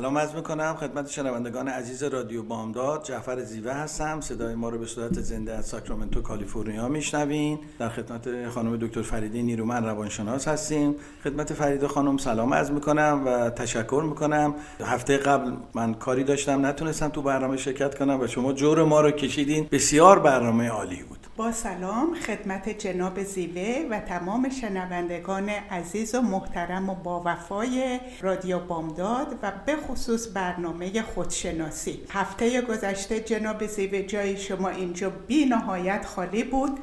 سلام عرض می‌کنم خدمت شنوندگان عزیز رادیو بامداد. جعفر زیوه هستم. صدای ما رو به صورت زنده از ساکرامنتو کالیفرنیا میشنوین. در خدمت خانم دکتر فریده نیرومن روانشناس هستیم. خدمت فریده خانم سلام عرض می‌کنم و تشکر می‌کنم. هفته قبل من کاری داشتم نتونستم تو برنامه شرکت کنم و شما جور ما رو کشیدین. بسیار برنامه عالی بود. با سلام خدمت جناب زیوه و تمام شنوندگان عزیز و محترم و با وفای رادیو بامداد و به خصوص برنامه خودشناسی. هفته گذشته جناب زیوه جای شما اینجا بی نهایت خالی بود.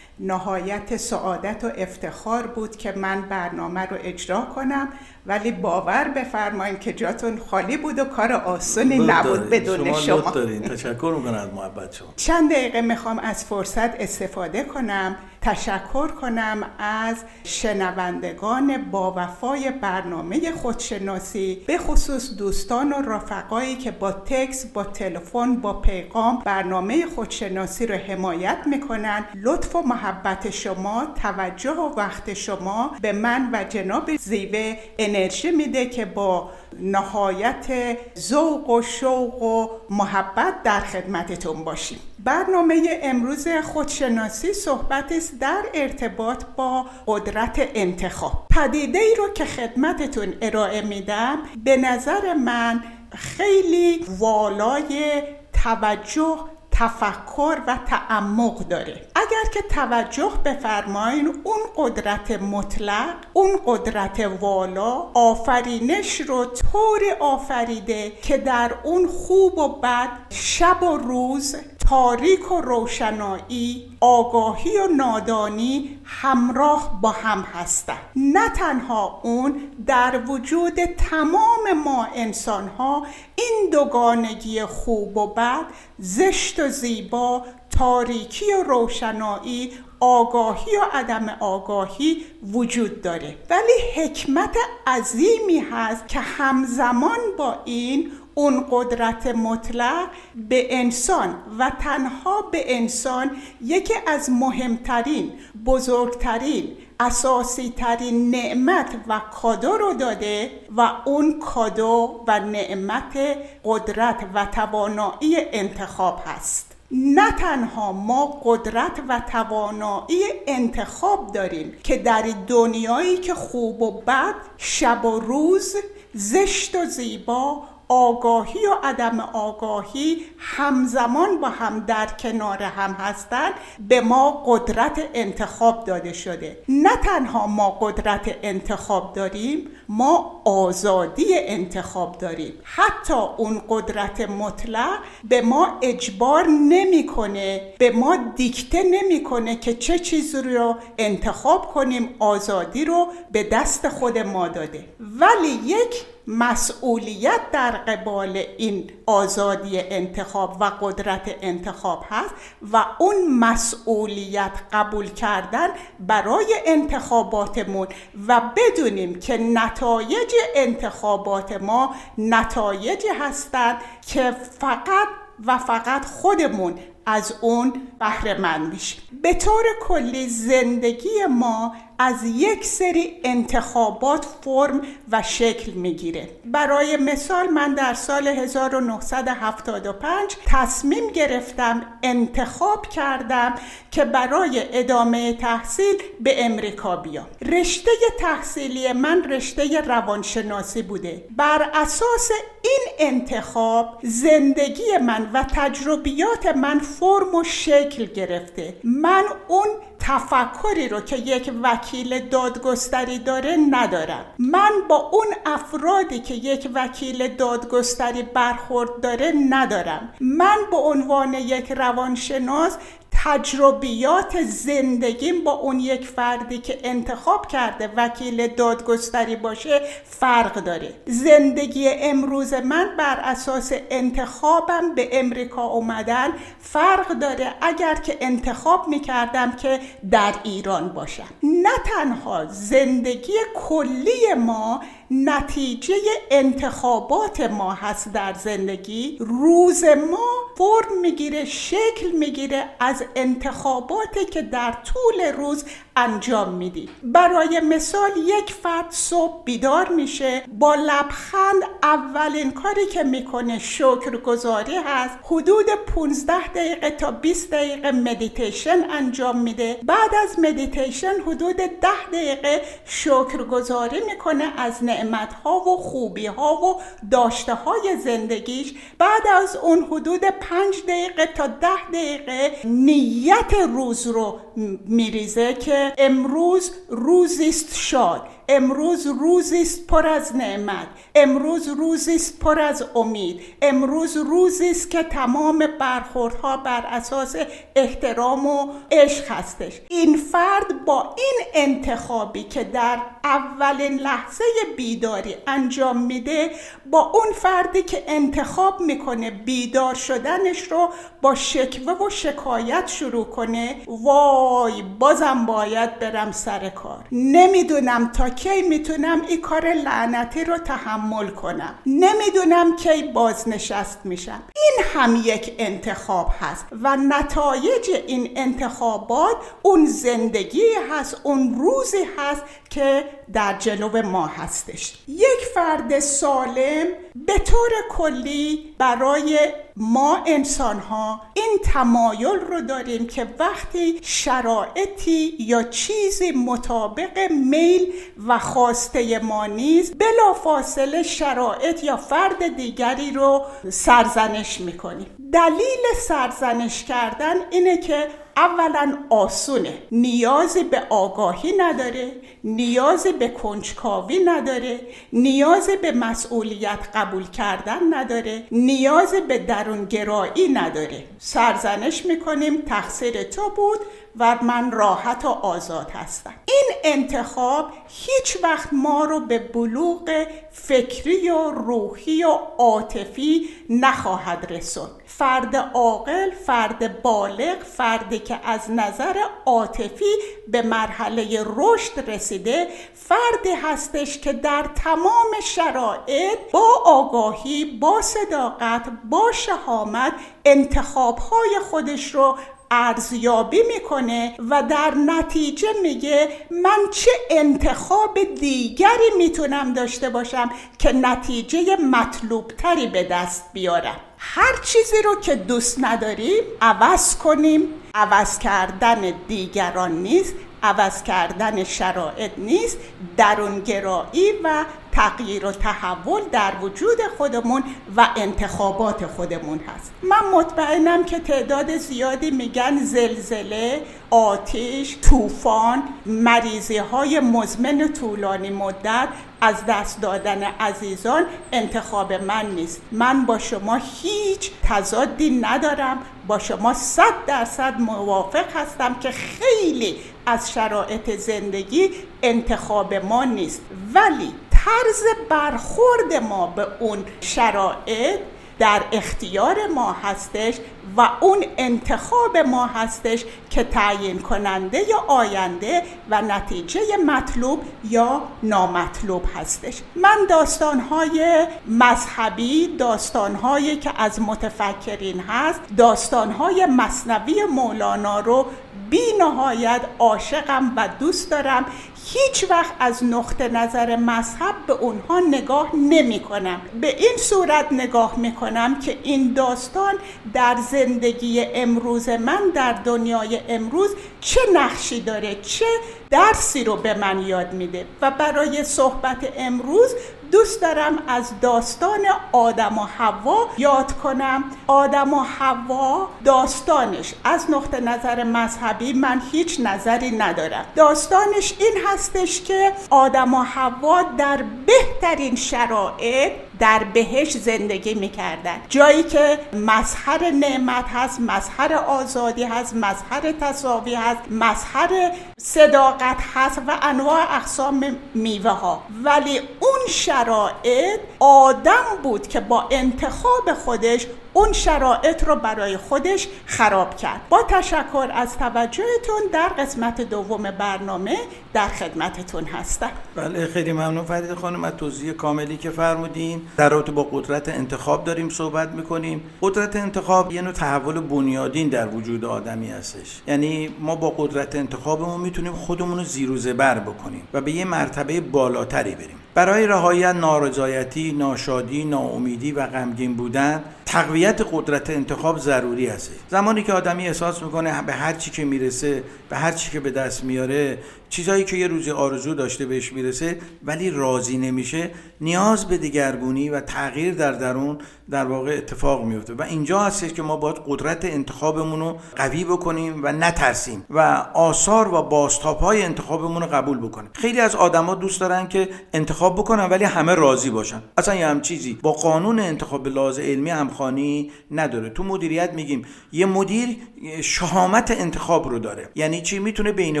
نهایت سعادت و افتخار بود که من برنامه رو اجرا کنم ولی باور بفرمایید که جاتون خالی بود و کار آسونی نبود بدون شما, شما. دارین. تشکر می‌کنم از محبت شما چند دقیقه می‌خوام از فرصت استفاده کنم تشکر کنم از شنوندگان با وفای برنامه خودشناسی به خصوص دوستان و رفقایی که با تکس با تلفن با پیغام برنامه خودشناسی رو حمایت می‌کنن لطف و محبت شما توجه و وقت شما به من و جناب زیوه انرژی میده که با نهایت ذوق و شوق و محبت در خدمتتون باشیم. برنامه امروز خودشناسی صحبت است در ارتباط با قدرت انتخاب. پدیده ای رو که خدمتتون ارائه میدم به نظر من خیلی والای توجه تفکر و تعمق داره. اگر که توجه بفرمایین اون قدرت مطلق اون قدرت والا آفرینش رو طور آفریده که در اون خوب و بد شب و روز تاریک و روشنایی آگاهی و نادانی همراه با هم هستند. نه تنها اون در وجود تمام ما انسان ها این دوگانگی خوب و بد زشت و زیبا تاریکی و روشنایی آگاهی و عدم آگاهی وجود داره. ولی حکمت عظیمی هست که همزمان با این اون قدرت مطلق به انسان و تنها به انسان یکی از مهمترین بزرگترین اساسی ترین نعمت و کادو رو داده و اون کادو و نعمت قدرت و توانایی انتخاب هست. نه تنها ما قدرت و توانایی انتخاب داریم که در دنیایی که خوب و بد شب و روز زشت و زیبا آگاهی و عدم آگاهی همزمان با هم در کنار هم هستند به ما قدرت انتخاب داده شده. نه تنها ما قدرت انتخاب داریم ما آزادی انتخاب داریم. حتی اون قدرت مطلق به ما اجبار نمی‌کنه به ما دیکته نمی‌کنه که چه چیزی رو انتخاب کنیم آزادی رو به دست خود ما داده. ولی یک مسئولیت در قبال این آزادی انتخاب و قدرت انتخاب هست و اون مسئولیت قبول کردن برای انتخاباتمون و بدونیم که نتایج انتخابات ما نتایجی هستند که فقط و فقط خودمون از اون بهره مند میشیم. به طور کلی زندگی ما از یک سری انتخابات فرم و شکل می‌گیره. برای مثال من در سال 1975 تصمیم گرفتم انتخاب کردم که برای ادامه تحصیل به امریکا بیام. رشته تحصیلی من رشته روانشناسی بوده. بر اساس این انتخاب زندگی من و تجربیات من فرم و شکل گرفته. من اون تفکری رو که یک وکیل دادگستری داره ندارم. من با اون افرادی که یک وکیل دادگستری برخورد داره ندارم. من به عنوان یک روانشناس تجربیات زندگیم با اون یک فردی که انتخاب کرده وکیل دادگستری باشه فرق داره. زندگی امروز من بر اساس انتخابم به امریکا اومدن فرق داره اگر که انتخاب می‌کردم که در ایران باشم. نه تنها زندگی کلی ما نتیجه انتخابات ما هست در زندگی. روز ما فرم می‌گیره شکل می‌گیره از انتخاباتی که در طول روز انجام میدی. برای مثال یک فرد صبح بیدار میشه با لبخند اولین کاری که می‌کنه شکرگزاری هست. حدود 15 دقیقه تا 20 دقیقه مدیتیشن انجام میده. بعد از مدیتیشن حدود 10 دقیقه شکرگزاری می‌کنه از نعمت. ها و خوبی ها و داشته های زندگیش بعد از اون حدود 5 دقیقه تا 10 دقیقه نیت روز رو میریزه که امروز روزیست شاد. امروز روزی است پر از نعمت. امروز روزی است پر از امید. امروز روزی است که تمام برخوردها بر اساس احترام و عشق هستش. این فرد با این انتخابی که در اولین لحظه بیداری انجام میده با اون فردی که انتخاب می‌کنه بیدار شدنش رو با شکوه و شکایت شروع کنه وای بازم باید برم سر کار. نمی‌دونم تا کی می‌تونم این کار لعنتی رو تحمل کنم؟ نمی‌دونم کی بازنشست میشم. این هم یک انتخاب هست و نتایج این انتخابات اون زندگی هست اون روزی هست که در جلو ما هستش. یک فرد سالم به طور کلی برای ما انسان ها این تمایل رو داریم که وقتی شرایطی یا چیزی مطابق میل و خواسته ما نیست بلا فاصله شرایط یا فرد دیگری رو سرزنش می‌کنیم. دلیل سرزنش کردن اینه که اولا آسونه. نیازی به آگاهی نداره نیازی به کنجکاوی نداره نیازی به مسئولیت قبول کردن نداره نیازی به درونگرایی نداره. سرزنش می‌کنیم تقصیر تو بود و من راحت و آزاد هستم. این انتخاب هیچ وقت ما رو به بلوغ فکری و روحی و عاطفی نخواهد رسوند. فرد عاقل فرد بالغ فردی که از نظر عاطفی به مرحله رشد رسیده فردی هستش که در تمام شرایط با آگاهی با صداقت با شهامت انتخابهای خودش رو ارزیابی می‌کنه و در نتیجه میگه من چه انتخاب دیگری می‌تونم داشته باشم که نتیجه مطلوب تری به دست بیارم. هر چیزی رو که دوست نداریم عوض کنیم. عوض کردن دیگران نیست عوض کردن شرایط نیست درونگرایی و تغییر و تحول در وجود خودمون و انتخابات خودمون هست. من مطمئنم که تعداد زیادی میگن زلزله آتش طوفان مریضی های مزمن طولانی مدت از دست دادن عزیزان انتخاب من نیست. من با شما هیچ تضادی ندارم. با شما صد درصد موافق هستم که خیلی از شرایط زندگی انتخاب ما نیست. ولی طرز برخورد ما به اون شرایط در اختیار ما هستش و اون انتخاب ما هستش که تعیین کننده یا آینده و نتیجه مطلوب یا نامطلوب هستش. من داستانهای مذهبی داستانهایی که از متفکرین هست داستانهای مصنوی مولانا رو بی نهایت عاشقم و دوست دارم هیچ وقت از نقطه نظر مذهب به اونها نگاه نمی کنم. به این صورت نگاه می کنم که این داستان در زندگی امروز من در دنیای امروز چه نقشی داره چه درسی رو به من یاد میده. و برای صحبت امروز دوست دارم از داستان آدم و حوا یاد کنم. آدم و حوا داستانش. از نقطه نظر مذهبی من هیچ نظری ندارم. داستانش این هستش که آدم و حوا در بهترین شرایط در بهش زندگی می‌کردن. جایی که مظهر نعمت هست مظهر آزادی هست مظهر تصاوی هست مظهر صداقت هست و انواع اقسام میوه ها ولی اون شرایط آدم بود که با انتخاب خودش اون شرایط رو برای خودش خراب کرد. با تشکر از توجهتون در قسمت دوم برنامه در خدمتتون هستم. بله خیلی ممنون. فرید خانم از توضیح کاملی که فرمودین. در رابطه با قدرت انتخاب داریم صحبت می‌کنیم. قدرت انتخاب یه نوع تحول بنیادین در وجود آدمی هستش. یعنی ما با قدرت انتخابمون می‌تونیم خودمون رو زیر و زبر بکنیم و به یه مرتبه بالاتری بریم. برای رهایی نارضایتی، ناشادی، ناامیدی و غمگین بودن تقویت قدرت انتخاب ضروری است. زمانی که آدمی احساس می‌کنه به هر چی که می‌رسه، به هر چی که به دست میاره، چیزایی که یه روزی آرزو داشته بهش می‌رسه ولی راضی نمیشه نیاز به دگرگونی و تغییر در درون در واقع اتفاق میفته. و اینجا هستش که ما باید قدرت انتخابمون رو قوی بکنیم و نترسیم و آثار و باستاب های انتخابمون رو قبول بکنیم. خیلی از آدما دوست دارن که انتخاب بکنن ولی همه راضی باشن. اصلا یه هم چیزی. با قانون انتخاب لازم علمی همخوانی نداره. تو مدیریت میگیم. یه مدیر شهامت انتخاب رو داره. یعنی چی؟ می‌تونه بین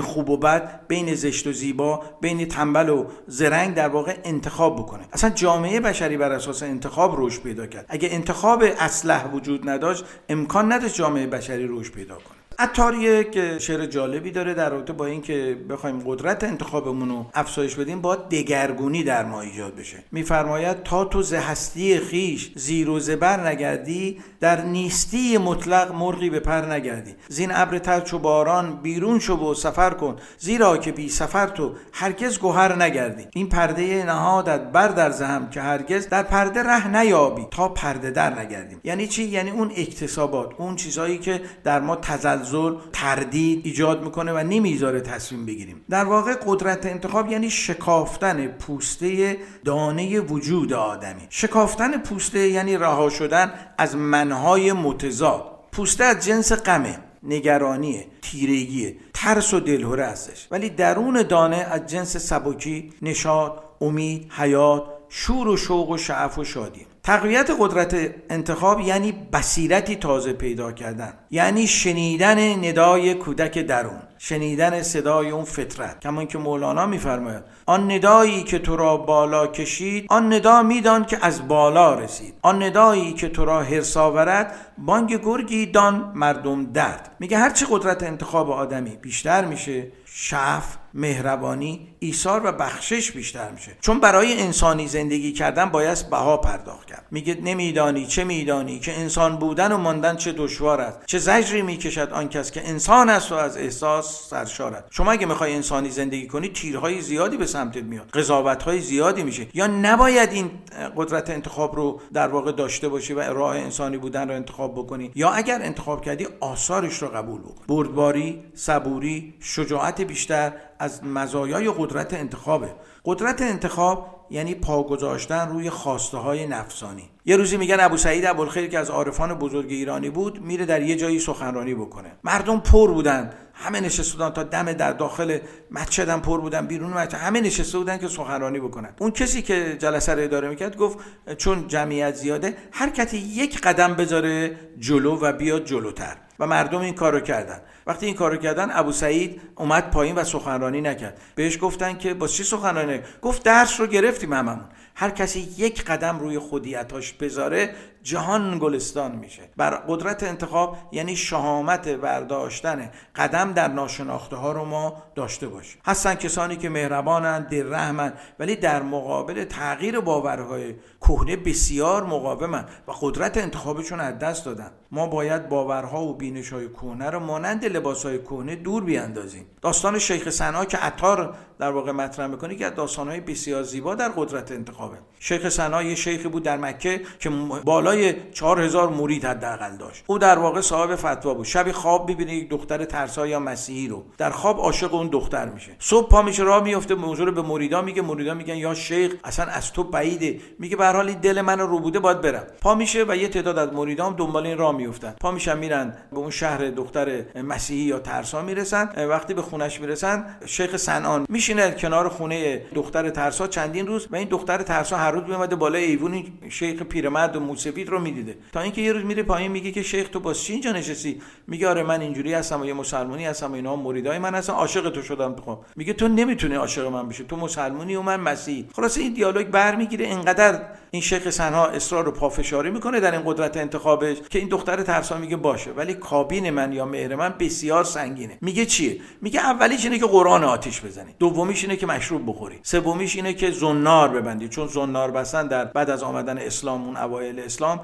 خوب و بد بین زشت و زیبا بین تنبل و زرنگ در واقع انتخاب بکنه. اصلا جامعه بشری بر اساس انتخاب رشد پیدا کرد. اگه انتخاب اصلح وجود نداشت امکان نداشت جامعه بشری رشد پیدا کنه. عطار یک شعر جالبی داره در رابطه با اینکه بخوایم قدرت انتخابمون رو افزایش بدیم با دگرگونی در ما ایجاد بشه. میفرماید تا تو ز هستی خیش زیر و زبر نگردی در نیستی مطلق مرغی به پر نگردی. زین ابر تر چو باران بیرون شو و سفر کن. زیرا که بی سفر تو هرگز گوهر نگردی. این پرده نهادت بر در زهم که هرگز در پرده ره نیابی. تا پرده در نگردیم. یعنی چی؟ یعنی اون اکتسابات اون چیزهایی که در ما تزلزل تزلزل تردید ایجاد می‌کنه و نمی‌ذاره تصمیم بگیریم. در واقع قدرت انتخاب یعنی شکافتن پوسته دانه وجود آدمی. شکافتن پوسته یعنی رها شدن از منهای متضاد. پوسته از جنس غمه نگرانی تیرگی ترس و دلهوره هستش ولی درون دانه از جنس سبکی نشاد امید حیات شور و شوق و شعف و شادی. تقویت قدرت انتخاب یعنی بصیرتی تازه پیدا کردن. یعنی شنیدن ندای کودک درون. شنیدن صدای اون فطرت. کما که مولانا میفرماید آن ندایی که تو را بالا کشید آن ندا میدان که از بالا رسید. آن ندایی که تو را حرس آورد بانگ گرگی دان مردم درد. میگه هرچی قدرت انتخاب آدمی بیشتر میشه شف مهربانی ایثار و بخشش بیشتر میشه. چون برای انسانی زندگی کردن باید بها پرداخت کرد. میگه نمیدانی چه میدانی که انسان بودن و ماندن چه دشوار است. چه زجری می‌کشد آن کس که انسان است و از احساس سرشارد شما اگه می‌خوای انسانی زندگی کنی تیرهای زیادی به سمتت میاد. قضاوتهای زیادی میشه. یا نباید این قدرت انتخاب رو در واقع داشته باشی و راه انسانی بودن رو انتخاب بکنی. یا اگر انتخاب کردی آثارش رو قبول بکن. بردباری صبوری شجاعت بیشتر از مزایای قدرت انتخابه. قدرت انتخاب یعنی پا گذاشتن روی خواسته های نفسانی. یه روزی میگن ابو سعید ابوالخیر که از عارفان بزرگ ایرانی بود میره در یه جایی سخنرانی بکنه. مردم پر بودن. همه نشسته بودن تا دم در داخل مسجد هم پر بودن بیرون مسجد. همه نشسته بودن که سخنرانی بکنن. اون کسی که جلسه رو اداره می‌کرد گفت چون جمعیت زیاده هر کسی یک قدم بذاره جلو و بیاد جلوتر. و مردم این کارو کردن. وقتی این کارو کردن ابو سعید اومد پایین و سخنرانی نکرد. بهش گفتن که با چی سخنرانی؟ گفت درس رو گرفتیم هممون. هر کسی یک قدم روی خودیتاش بذاره جهان گلستان میشه. بر قدرت انتخاب یعنی شهامت برداشتن قدم در ناشناخته ها رو ما داشته باشیم. هستن کسانی که مهربانند رحمن ولی در مقابل تغییر باورهای کهنه بسیار مقاومن و قدرت انتخابشون از دست دادن. ما باید باورها و بینش های کهنه رو مانند لباس های کهنه دور بیاندازیم. داستان شیخ سنا که عطار در واقع مطرح می‌کنه که از داستانهای بسیار زیبا در قدرت انتخابه. شیخ سنا یه شیخی بود در مکه که بالا بالای 4000 مرید حداقل داشت. او در واقع صاحب فتوا بود. شب خواب می‌بینه یک دختر ترسا یا مسیحی رو. در خواب عاشق اون دختر میشه. صبح پا میشه راه میفته موضوع رو به مریدا میگه. مریدا میگن یا شیخ اصلا از تو بعیده. میگه به هر حال دل من رو بوده باید برم. پا میشه و یه تعداد از مریدام دنبال این راه میفتن پا میشن میرن به اون شهر دختر مسیحی یا ترسا می‌رسن. وقتی به خونش می‌رسن شیخ سنان میشینه کنار خونه دختر ترسا. چندین روز و این دختر ترسا هر روز میومده بالای ایوون شیخ پیرمرد و موسفید رو می‌دیده. تا اینکه یه روز میره پایین میگه که شیخ تو با چی اینجا نشستی؟ میگه آره من اینجوری هستم و یه مسلمانی هستم و اینا مریدای من هستن. عاشق تو شدم بخوام. میگه تو نمی‌تونی عاشق من بشی. تو مسلمانی و من مسیحی خلاص این دیالوگ برمیگیره. انقدر این شیخ سنها اصرار و پافشاری می‌کنه در این قدرت انتخابش که این دختر ترسا میگه باشه ولی کابین من یا مهر من بسیار سنگینه. میگه چیه؟ میگه اولیش اینه که قرآن آتیش بزنی دومیش اینه که مشروب بخوری سومیش اینه که زنار ببندی. چون زنار بستن در بعد از آمدن اسلام اون اوایل اسلام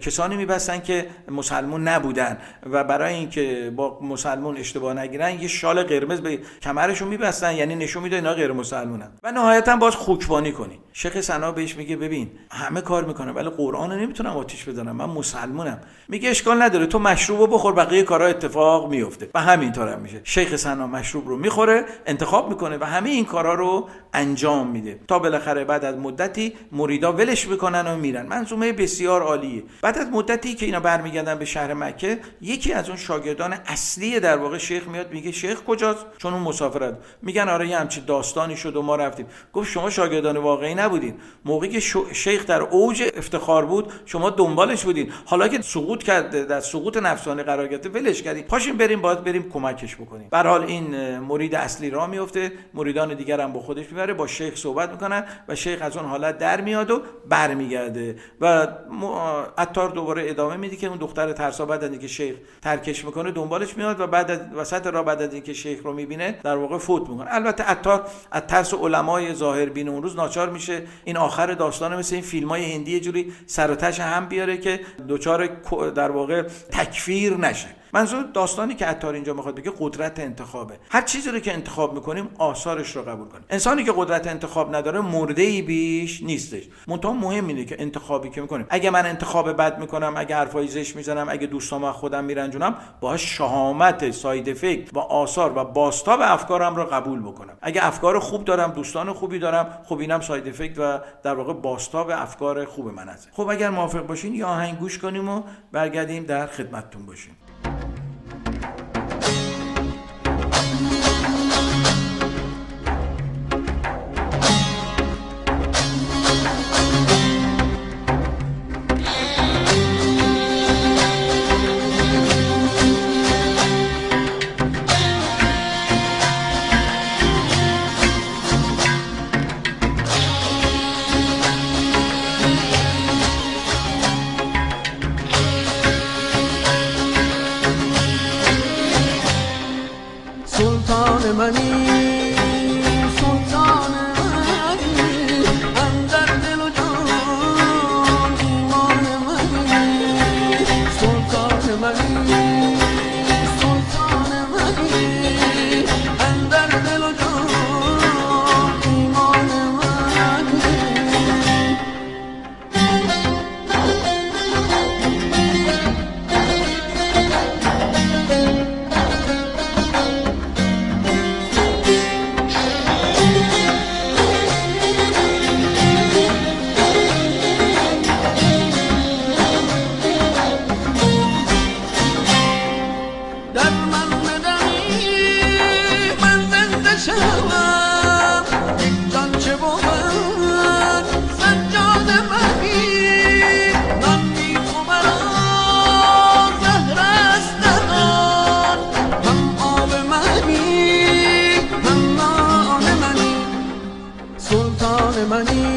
کسانی میبستن که مسلمون نبودن و برای اینکه با مسلمون اشتباه نگیرن یه شال قرمز به کمرشون میبستن یعنی نشون میده اینا غیر مسلمونن. و نهایتا باز خوکبانی کنی. شیخ سنا بهش میگه ببین همه کار می‌کنه ولی قرآن رو نمی‌تونم آتیش بزنم. من مسلمونم. میگه اشکال نداره تو مشروب بخور بقیه کارا اتفاق میفته. و همینطور هم میشه. شیخ سنا مشروب رو می‌خوره انتخاب می‌کنه و همه این کارا رو انجام میده. تا بالاخره بعد از مدتی مریدا ولش می‌کنن و میرن. منظومه بسیار عالیه. بعد از مدتی که اینا برمیگردن به شهر مکه یکی از اون شاگردان اصلی در واقع شیخ میاد میگه شیخ کجاست؟ چون اون مسافرت. میگن آره یه همچین داستانی شد و ما رفتیم. گفت شما شاگردان واقعی نبودین. موقعی که شیخ در اوج افتخار بود شما دنبالش بودین. حالا که سقوط کرده در سقوط نفسانی قرار گرفته ولش کردیم پاشین بریم باید بریم کمکش بکنیم. به حال این مرید اصلی را میفته مریدان دیگر هم با خودش می‌بره با شیخ صحبت می‌کنن و شیخ از اون حالت در میاد و برمیگرده. و عطار دوباره ادامه میده که اون دختر ترسا بعد اینکه شیخ ترکش می‌کنه دنبالش میاد و بعد وسط را بعد از اینکه شیخ رو می‌بینه در واقع فوت می‌کنه. البته عطار از ترس علمای ظاهر بین اون روز ناچار میشه. این آخر داستان مثل این فیلم های هندی یه جوری سر هم بیاره که دوچار در واقع تکفیر نشه. منظور داستانی که عطار اینجا می‌خواد بگه قدرت انتخابه. هر چیزی رو که انتخاب می‌کنیم آثارش رو قبول کنیم. انسانی که قدرت انتخاب نداره مرده ای بیش نیستش. منتها مهم اینه که انتخابی که می‌کنیم. اگه من انتخاب بد می‌کنم اگه حرفای زشت می‌زنم اگه دوستام خودم میرنجونم باش شهامت ساید افکت و آثار و باستاب افکارم رو قبول بکنم. اگه افکار خوب دارم دوستان خوبی دارم خب اینم ساید افکت و در واقع باستاب افکار خوب من هست خب اگر موافق باشین یا آهنگ گوش کنیم و برگردیم در خدمتتون باشیم. money.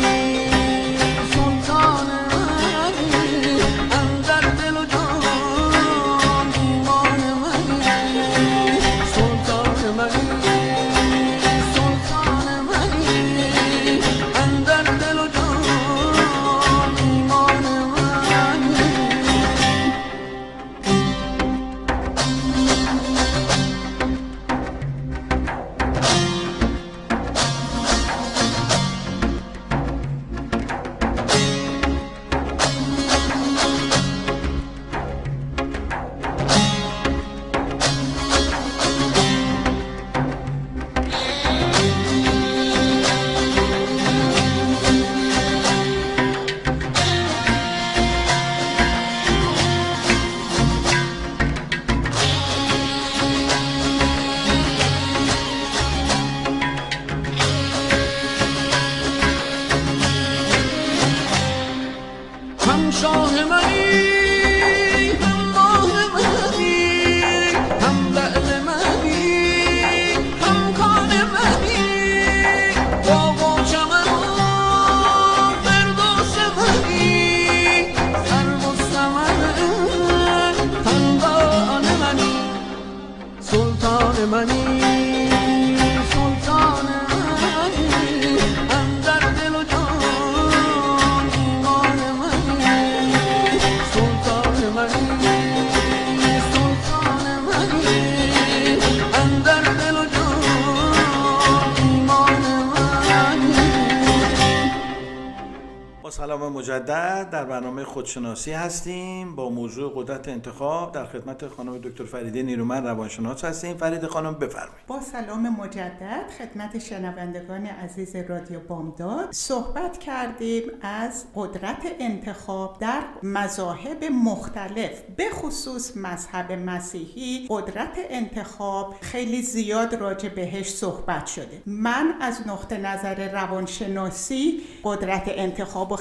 مجدد در برنامه خودشناسی هستیم. با موضوع قدرت انتخاب در خدمت خانم دکتر فریده نیرومن روانشناس هستیم. فریده خانم بفرمایید. با سلام مجدد خدمت شنوندگان عزیز رادیو بامداد. صحبت کردیم از قدرت انتخاب در مذاهب مختلف به خصوص مذهب مسیحی. قدرت انتخاب خیلی زیاد راجع بهش صحبت شده. من از نقطه نظر روانشناسی قدرت انتخاب و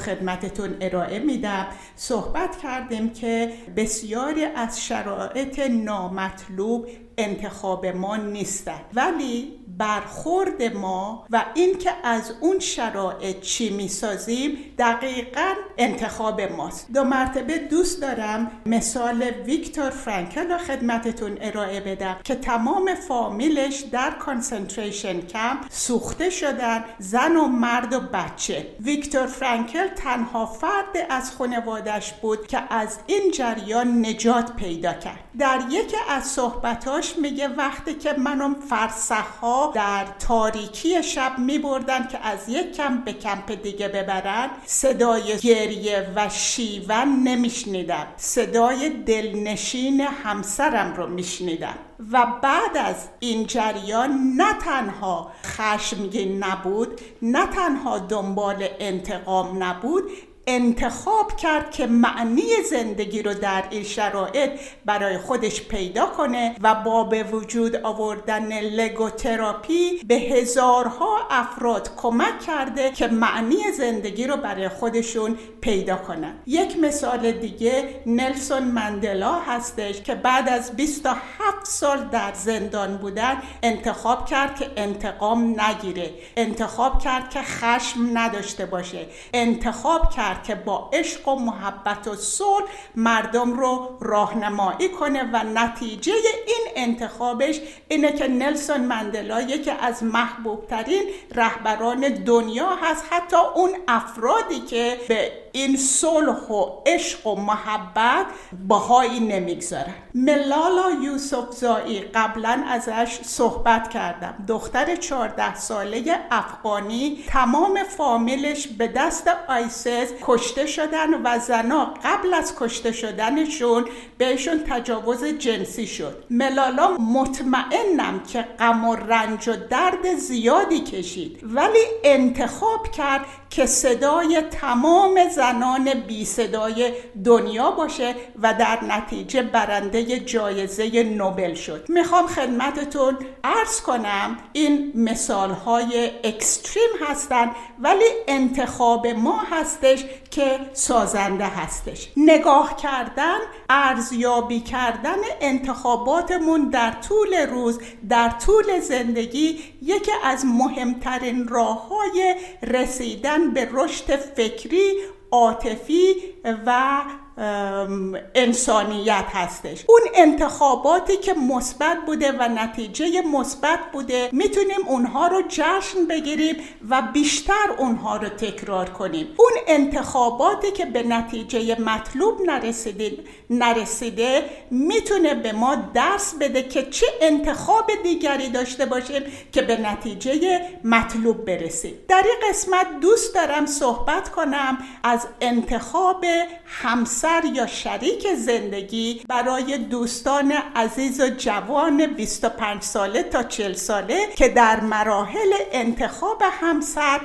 خدمتتون ارائه میدم. صحبت کردیم که بسیاری از شرایط نامطلوب انتخاب ما نیستن. ولی برخورد ما و اینکه از اون شرایط چی می‌سازیم دقیقا انتخاب ماست. دو مرتبه دوست دارم مثال ویکتور فرانکل رو خدمتتون ارائه بدم که تمام فامیلش در concentration camp سوخته شدن زن و مرد و بچه. ویکتور فرانکل تنها فرد از خانوادش بود که از این جریان نجات پیدا کرد. در یکی از صحبتاش میگه وقتی که منم فرسخ ها در تاریکی شب می بردن که از یک کمپ به کمپ دیگه ببرن صدای گریه و شیون نمیشنیدم صدای دلنشین همسرم رو میشنیدم و بعد از این جریان نه تنها خشمگین نبود نه تنها دنبال انتقام نبود انتخاب کرد که معنی زندگی رو در این شرایط برای خودش پیدا کنه و با به وجود آوردن لگوتراپی به هزارها افراد کمک کرده که معنی زندگی رو برای خودشون پیدا کنن. یک مثال دیگه نلسون مندلا هستش که بعد از 27 سال در زندان بودن انتخاب کرد که انتقام نگیره انتخاب کرد که خشم نداشته باشه انتخاب کرد که با عشق و محبت و صلح مردم رو راهنمایی کنه و نتیجه این انتخابش اینه که نلسون مندلا یکی از محبوب ترین رهبران دنیا هست. حتی اون افرادی که به این صلح و عشق و محبت بهایی نمی‌گذارن ملالا یوسف زایی قبلا ازش صحبت کردم. دختر 14 ساله افغانی تمام فامیلش به دست آیسس کشته شدن و زنا قبل از کشته شدنشون بهشون تجاوز جنسی شد. ملالا مطمئنم که غم و رنج و درد زیادی کشید ولی انتخاب کرد که صدای تمام زنان بی صدای دنیا باشه و در نتیجه برنده جایزه نوبل شد. می‌خوام خدمتتون عرض کنم این مثال های اکستریم هستن ولی انتخاب ما هستش که سازنده هستش. نگاه کردن ارزیابی کردن انتخاباتمون در طول روز در طول زندگی یکی از مهمترین راه های رسیدن به رشد فکری عاطفی و انسانیت هستش. اون انتخاباتی که مثبت بوده و نتیجه مثبت بوده می‌تونیم اونها رو جشن بگیریم و بیشتر اونها رو تکرار کنیم. اون انتخاباتی که به نتیجه مطلوب نرسیده نرسیده می‌تونه به ما درس بده که چه انتخاب دیگری داشته باشیم که به نتیجه مطلوب برسیم. در این قسمت دوست دارم صحبت کنم از انتخاب همسر یا شریک زندگی برای دوستان عزیز و جوان 25 ساله تا 40 ساله که در مراحل انتخاب همسر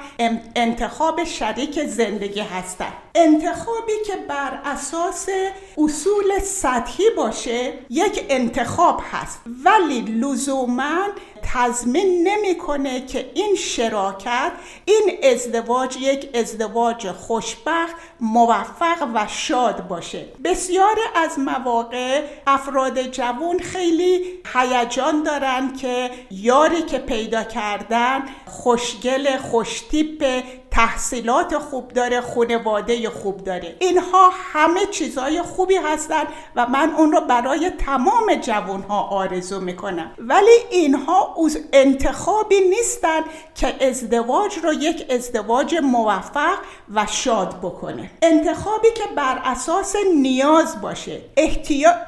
انتخاب شریک زندگی هستند. انتخابی که بر اساس اصول سطحی باشه یک انتخاب هست. ولی لزوما تضمین نمی‌کنه که این شراکت این ازدواج یک ازدواج خوشبخت موفق و شاد باشه. بسیار از مواقع افراد جوان خیلی هیجان دارن که یاری که پیدا کردن خوشگل خوشتیپ تحصیلات خوب داره خانواده خوب داره. اینها همه چیزهای خوبی هستند و من اون رو برای تمام جوان ها آرزو می‌کنم. ولی اینها انتخابی نیستن که ازدواج رو یک ازدواج موفق و شاد بکنه. انتخابی که بر اساس نیاز باشه.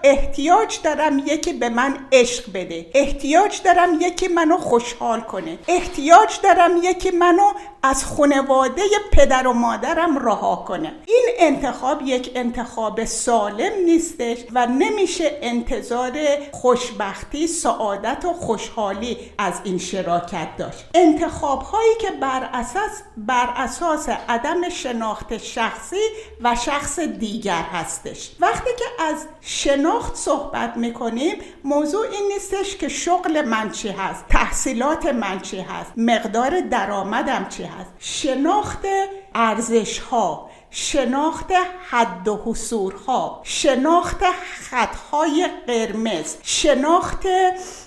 احتیاج دارم یکی به من عشق بده. احتیاج دارم یکی منو خوشحال کنه. احتیاج دارم یکی منو از خانواده پدر و مادرم رها کنم این انتخاب یک انتخاب سالم نیستش و نمیشه انتظار خوشبختی سعادت و خوشحالی از این شراکت داشت. انتخاب هایی که بر اساس بر اساس عدم شناخت شخصی و شخص دیگر هستش. وقتی که از شناخت صحبت می‌کنیم موضوع این نیستش که شغل من چی هست تحصیلات من چی هست مقدار درآمدم چی هست. شناخت ارزش ها شناخت حد و حصورها شناخت خطهای قرمز شناخت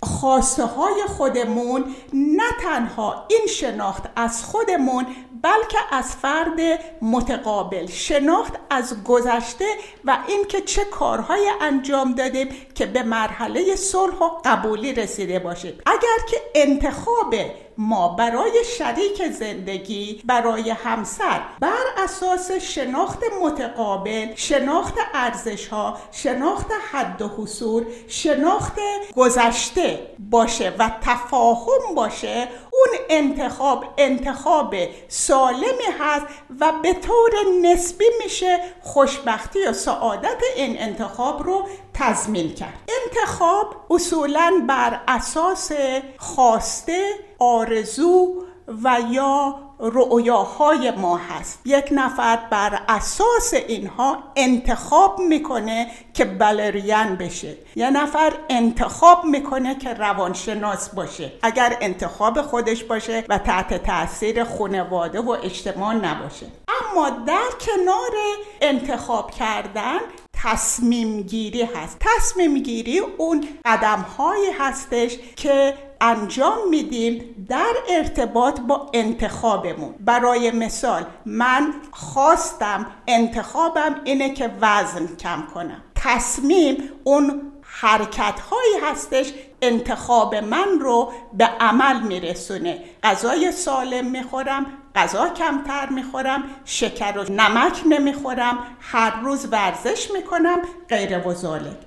خواسته های خودمون. نه تنها این شناخت از خودمون بلکه از فرد متقابل. شناخت از گذشته و اینکه چه کارهای انجام دادیم که به مرحله صلح و قبولی رسیده باشید اگر که انتخاب ما برای شریک زندگی برای همسر بر اساس شناخت متقابل شناخت ارزش ها شناخت حد و حصول شناخت گذشته باشه و تفاهم باشه اون انتخاب انتخاب سالمی هست و به طور نسبی میشه خوشبختی و سعادت این انتخاب رو تضمین کرد. انتخاب اصولا بر اساس خواسته آرزو و یا رؤیاهای ما هست. یک نفر بر اساس اینها انتخاب می‌کنه که بلریان بشه. یه نفر انتخاب می‌کنه که روانشناس باشه. اگر انتخاب خودش باشه و تحت تاثیر خانواده و اجتماع نباشه. اما در کنار انتخاب کردن تصمیم گیری هست. تصمیم گیری اون قدم هایی هستش که انجام میدیم در ارتباط با انتخابمون. برای مثال من خواستم انتخابم اینه که وزن کم کنم. تصمیم اون حرکت هایی هستش انتخاب من رو به عمل میرسونه. غذای سالم می‌خورم غذا کمتر می‌خورم شکر و نمک نمی‌خورم هر روز ورزش می‌کنم غیره و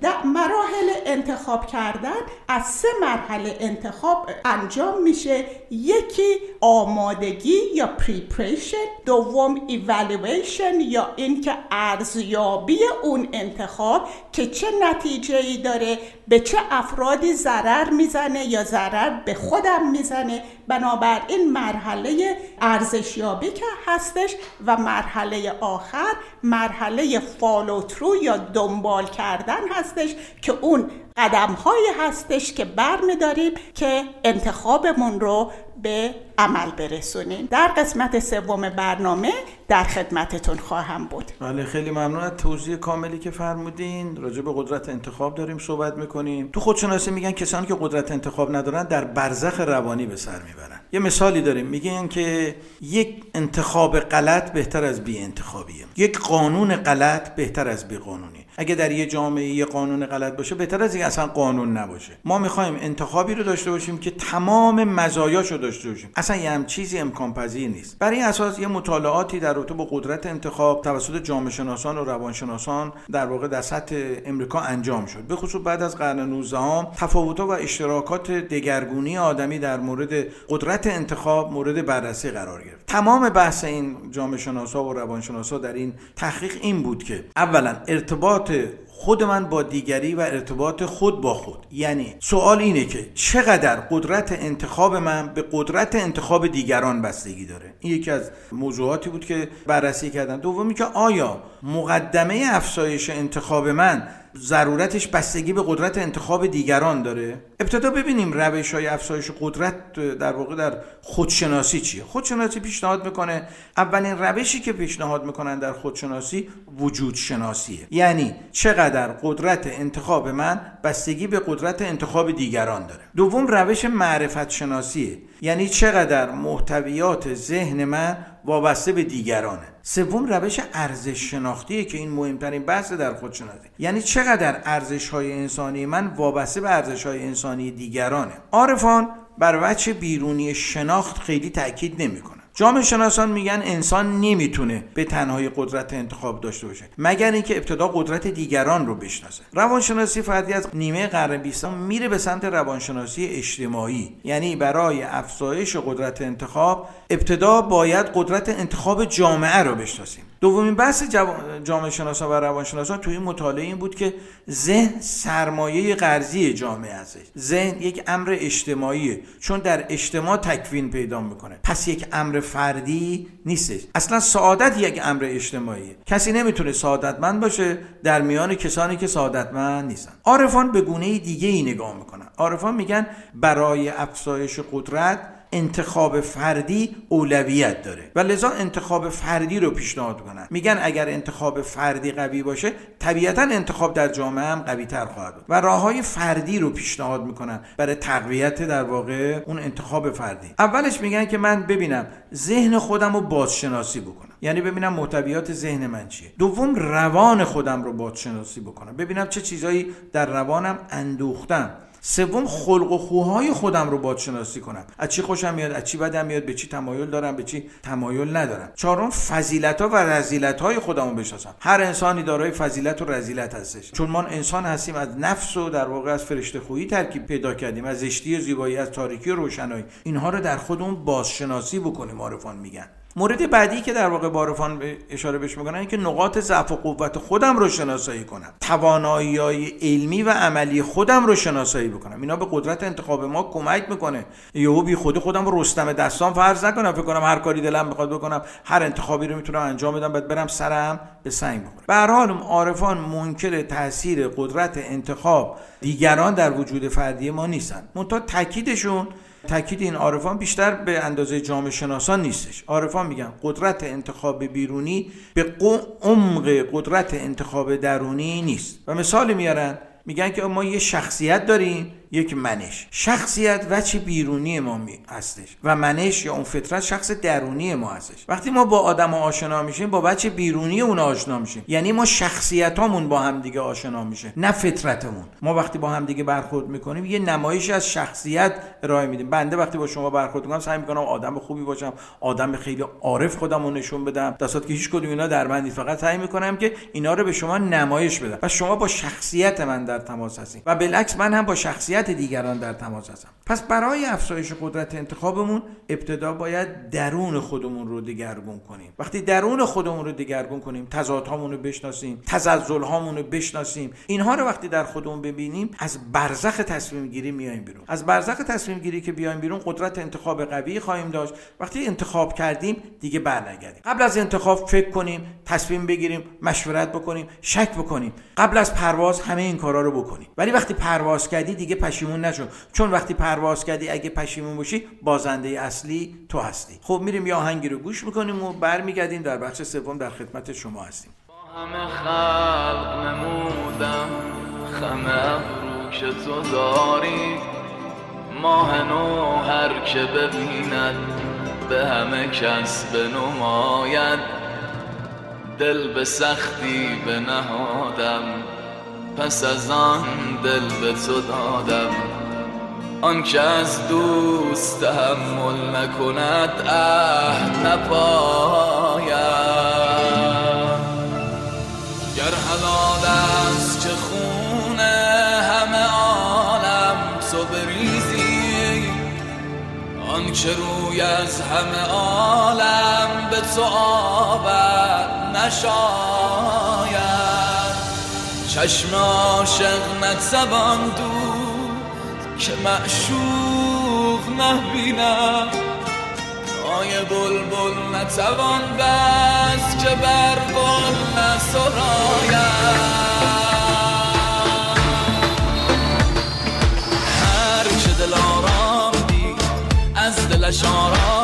در مراحل انتخاب کردن از سه مرحله انتخاب انجام میشه. یکی آمادگی یا preparation دوم ایوالویشن یا اینکه ارزیابی اون انتخاب که چه نتیجه ای داره به چه افرادی ضرر می‌زنه یا ضرر به خودم می‌زنه. بنابراین مرحله ارزشیابی که هستش و مرحله آخر مرحله فالوترو یا دنبال کردن هستش که اون قدم هایی هستش که برمیداریم که انتخابمون رو به عمل برسونیم. در قسمت سوم برنامه در خدمتتون خواهم بود. بله خیلی ممنون از توضیح کاملی که فرمودین. راجع به قدرت انتخاب داریم صحبت می‌کنیم. تو خودشناسی میگن کسانی که قدرت انتخاب ندارن در برزخ روانی به سر می‌برن. یه مثالی داریم. میگن که یک انتخاب غلط بهتر از بی انتخابیه یک قانون غلط بهتر از بی قانونی اگه در یه جامعه یه قانون غلط باشه بهتر از اینکه اصلا قانون نباشه. ما می‌خوایم انتخابی رو داشته باشیم که تمام مزایاش رو داشته باشیم. اصلا یه هم چیزی امکان پذیر نیست. برای اساس یه مطالعاتی در رابطه با قدرت انتخاب توسط جامعه شناسان و روانشناسان در واقع در سطح امریکا انجام شد. به خصوص بعد از قرن 19 هم تفاوت‌ها و اشتراکات دگرگونی آدمی در مورد قدرت انتخاب مورد بررسی قرار گرفت. تمام بحث این جامعه شناسا و روانشناسا در این تحقیق این بود که اولا ارتباط خود من با دیگری و ارتباط خود با خود. یعنی سوال اینه که چقدر قدرت انتخاب من به قدرت انتخاب دیگران بستگی داره. این یکی از موضوعاتی بود که بررسی کردن دومی که آیا مقدمه افزایش انتخاب من ضرورتش بستگی به قدرت انتخاب دیگران داره. ابتدا ببینیم روش های افزایش قدرت در واقع در خودشناسی چیه. خودشناسی پیشنهاد می‌کنه. اولین روشی که پیشنهاد می‌کنن در خودشناسی وجود شناسیه یعنی چقدر قدرت انتخاب من بستگی به قدرت انتخاب دیگران داره. دوم روش معرفت شناسیه یعنی چقدر محتویات ذهن من وابسته به دیگرانه. سوم روش ارزش شناختیه که این مهمترین بحث در خودشناسی. یعنی چقدر ارزش های انسانی من وابسته به ارزش های انسانی دیگرانه. عارفان بر وجه بیرونی شناخت خیلی تاکید نمی‌کنن جامعه شناسان میگن انسان نمی‌تونه به تنهایی قدرت انتخاب داشته باشه مگر اینکه ابتدا قدرت دیگران رو بشناسه. روانشناسی فردی از نیمه قرن بیستم میره به سمت روانشناسی اجتماعی یعنی برای افزایش قدرت انتخاب ابتدا باید قدرت انتخاب جامعه رو بشناسیم. دومین بحث جامعه شناسان و روانشناسان توی این مطالعه این بود که ذهن سرمایه قرضی جامعه ازش ذهن یک امر اجتماعیه. چون در اجتماع تکوین پیدا می‌کنه. پس یک امر فردی نیستش. اصلا سعادت یک امر اجتماعیه. کسی نمی‌تونه سعادتمند باشه در میان کسانی که سعادتمند نیستن. عارفان به گونه دیگه ای نگاه می‌کنن. عارفان میگن برای افزایش قدرت انتخاب فردی اولویت داره. و لذا انتخاب فردی رو پیشنهاد کنن. میگن اگر انتخاب فردی قوی باشه طبیعتا انتخاب در جامعه هم قوی تر خواهد بود. و راه های فردی رو پیشنهاد می‌کنن برای تقویت در واقع اون انتخاب فردی. اولش میگن که من ببینم ذهن خودم رو بازشناسی بکنم. یعنی ببینم محتویات ذهن من چیه. دوم روان خودم رو بازشناسی بکنم. ببینم چه چیزایی در روانم اندوختم سوم خلق و خوهای خودم رو بادشناسی کنم. از چی خوشم میاد؟ از چی بدم میاد؟ به چی تمایل دارم؟ به چی تمایل ندارم؟ چهارم فضیلت ها و رذیلت های خودم رو بشناسم. هر انسانی دارای فضیلت و رذیلت هستش. چون ما انسان هستیم از نفس و در واقع از فرشته خویی ترکیب پیدا کردیم. از زشتی و زیبایی از تاریکی و روشنایی. اینها رو در خودمون بازشناسی بکنیم عارفان میگن. مورد بعدی که در واقع بارفان اشاره بهش می‌کنن این که نقاط ضعف و قوت خودم رو شناسایی کنم. توانایی های علمی و عملی خودم رو شناسایی بکنم. اینا به قدرت انتخاب ما کمک می‌کنه. یهو بی خود خودم رو رستم دستان فرض نکنم. فکر کنم هر کاری دلم بخواد بکنم هر انتخابی رو می‌تونم انجام بدم بعد برم سرم به سنگ بخوره به هر حال عارفان منکر تاثیر قدرت انتخاب دیگران در وجود فردی ما نیستن. منتها تاکیدشون تاکید این عارفان بیشتر به اندازه جامعه شناسان نیستش. عارفان میگن قدرت انتخاب بیرونی به عمق قدرت انتخاب درونی نیست. و مثال میارن میگن که ما یه شخصیت داریم یک منش. شخصیت وچه بیرونی ما هستش. و منش یا اون فطرت شخص درونی ما هستش. وقتی ما با آدم آشنا میشیم با بچه بیرونی اون آشنا میشیم. یعنی ما شخصیتامون با هم دیگه آشنا میشه نه فطرتمون. ما وقتی با هم دیگه برخورد می‌کنیم یه نمایش از شخصیت ارائه میدیم. بنده وقتی با شما برخورد می‌کنم سعی می‌کنم آدم خوبی باشم آدم خیلی عارف خودم رو نشون بدم. دستات که هیچ کدوم اینا در من نیست. فقط سعی می‌کنم که اینا رو به شما نمایش بدم. و شما با شخصیت من در تماس هستید و بالعکس من هم با شخصیت دیگران در تماس هستم پس برای افزایش قدرت انتخابمون ابتدا باید درون خودمون رو دگرگون کنیم. وقتی درون خودمون رو دگرگون کنیم تضادهامون رو بشناسیم تزلزلهامون رو بشناسیم اینها رو وقتی در خودمون ببینیم از برزخ تصمیم گیری میایم بیرون. از برزخ تصمیم گیری که بیایم بیرون قدرت انتخاب قوی خواهیم داشت. وقتی انتخاب کردیم دیگه برنگردیم. قبل از انتخاب فکر کنیم تصمیم بگیریم مشورت بکنیم شک بکنیم. قبل از پرواز همه این کارا رو بکنیم. ولی وقتی پرواز کردی دیگه پشیمون نشو. چون وقتی پرواز کردی اگه پشیمون باشی بازنده اصلی تو هستی. خب میریم یه آهنگی رو گوش می‌کنیم و برمیگردیم در بخش سوم در خدمت شما هستیم. همه خلق نمودم خمه که تو داری. ماه نو هر که ببیند به همه کس بنماید. دل به سختی نهادم. پس از آن دل به تو دادم. آن که از دوست تحمل نکند عهد نپاید. گر حلال است که خون همه عالم تو بریزی آن که روی از همه عالم به تو آبد نشاید چشم عاشق نتوان دود که معشوق نبینم آی بلبل نتوان بس که بر بل نسرایم هر که دل آرام دید از دلش آرام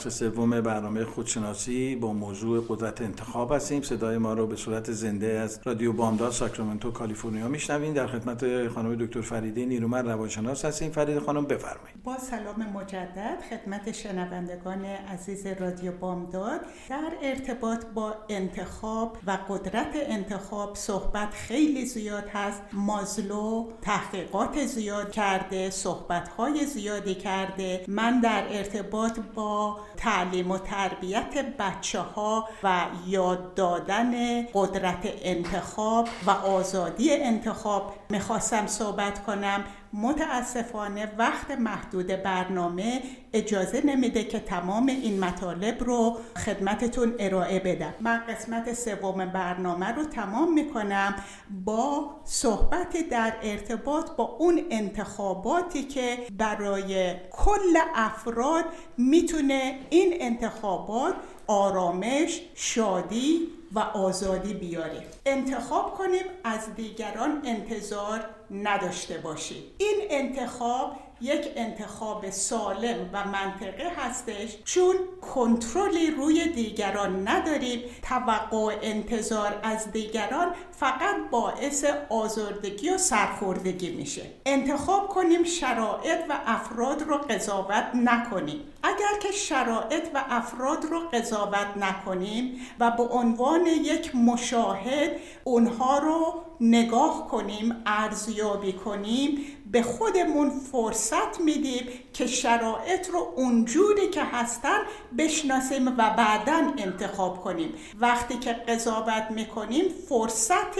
بخش سوم برنامه خودشناسی با موضوع قدرت انتخاب هستیم. صدای ما رو به صورت زنده از رادیو بامداد ساکرامنتو کالیفرنیا میشنویم در خدمت خانم دکتر فریده نیرومند روانشناس هستیم. فریده خانم بفرمایید. با سلام مجدد خدمت شنوندگان عزیز رادیو بامداد. در ارتباط با انتخاب و قدرت انتخاب صحبت خیلی زیاد هست. مازلو تحقیقات زیاد کرده صحبتهای زیادی کرده. من در ارتباط با تعلیم و تربیت بچه ها و یاد دادن قدرت انتخاب و آزادی انتخاب. می‌خواستم صحبت کنم متاسفانه وقت محدود برنامه اجازه نمیده که تمام این مطالب رو خدمتتون ارائه بدم. من قسمت سوم برنامه رو تمام می‌کنم با صحبت در ارتباط با اون انتخاباتی که برای کل افراد می‌تونه این انتخابات آرامش، شادی و آزادی بیاره. انتخاب کنیم از دیگران انتظار نداشته باشیم این انتخاب یک انتخاب سالم و منطقه هستش. چون کنترلی روی دیگران نداریم توقع انتظار از دیگران فقط باعث آزردگی و سرخوردگی میشه. انتخاب کنیم شرایط و افراد رو قضاوت نکنیم. اگر که شرایط و افراد رو قضاوت نکنیم و به عنوان یک مشاهد اونها رو نگاه کنیم ارزیابی کنیم به خودمون فرصت میدیم که شرایط رو اونجوری که هستن بشناسیم و بعدا انتخاب کنیم. وقتی که قضاوت می‌کنیم فرصت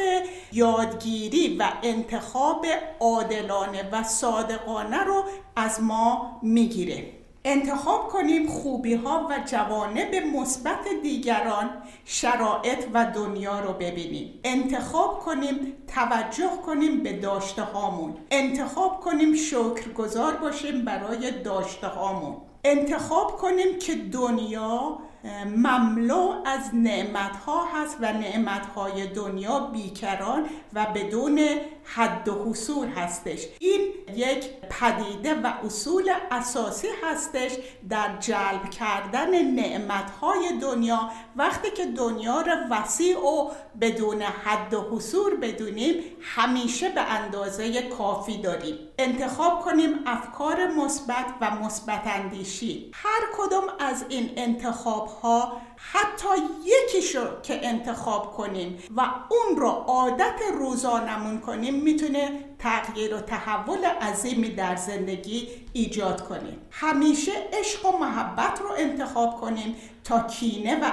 یادگیری و انتخاب عادلانه و صادقانه رو از ما می‌گیره. انتخاب کنیم خوبی ها و جوانب مثبت دیگران شرایط و دنیا رو ببینیم. انتخاب کنیم توجه کنیم به داشته هامون انتخاب کنیم شکرگزار باشیم برای داشته هامون انتخاب کنیم که دنیا مملو از نعمت ها هست و نعمت های دنیا بیکران و بدون حد و حصول هستش. این یک پدیده و اصول اساسی هستش در جلب کردن نعمت های دنیا. وقتی که دنیا را وسیع و بدون حد و حصول بدونیم همیشه به اندازه کافی داریم. انتخاب کنیم افکار مثبت و مثبت اندیشی. هر کدوم از این انتخاب ها حتی یکیشو که انتخاب کنیم و اون رو عادت روزانمون کنیم می‌تونه تغییر و تحول عظیمی در زندگی ایجاد کنیم همیشه عشق و محبت رو انتخاب کنیم تا کینه و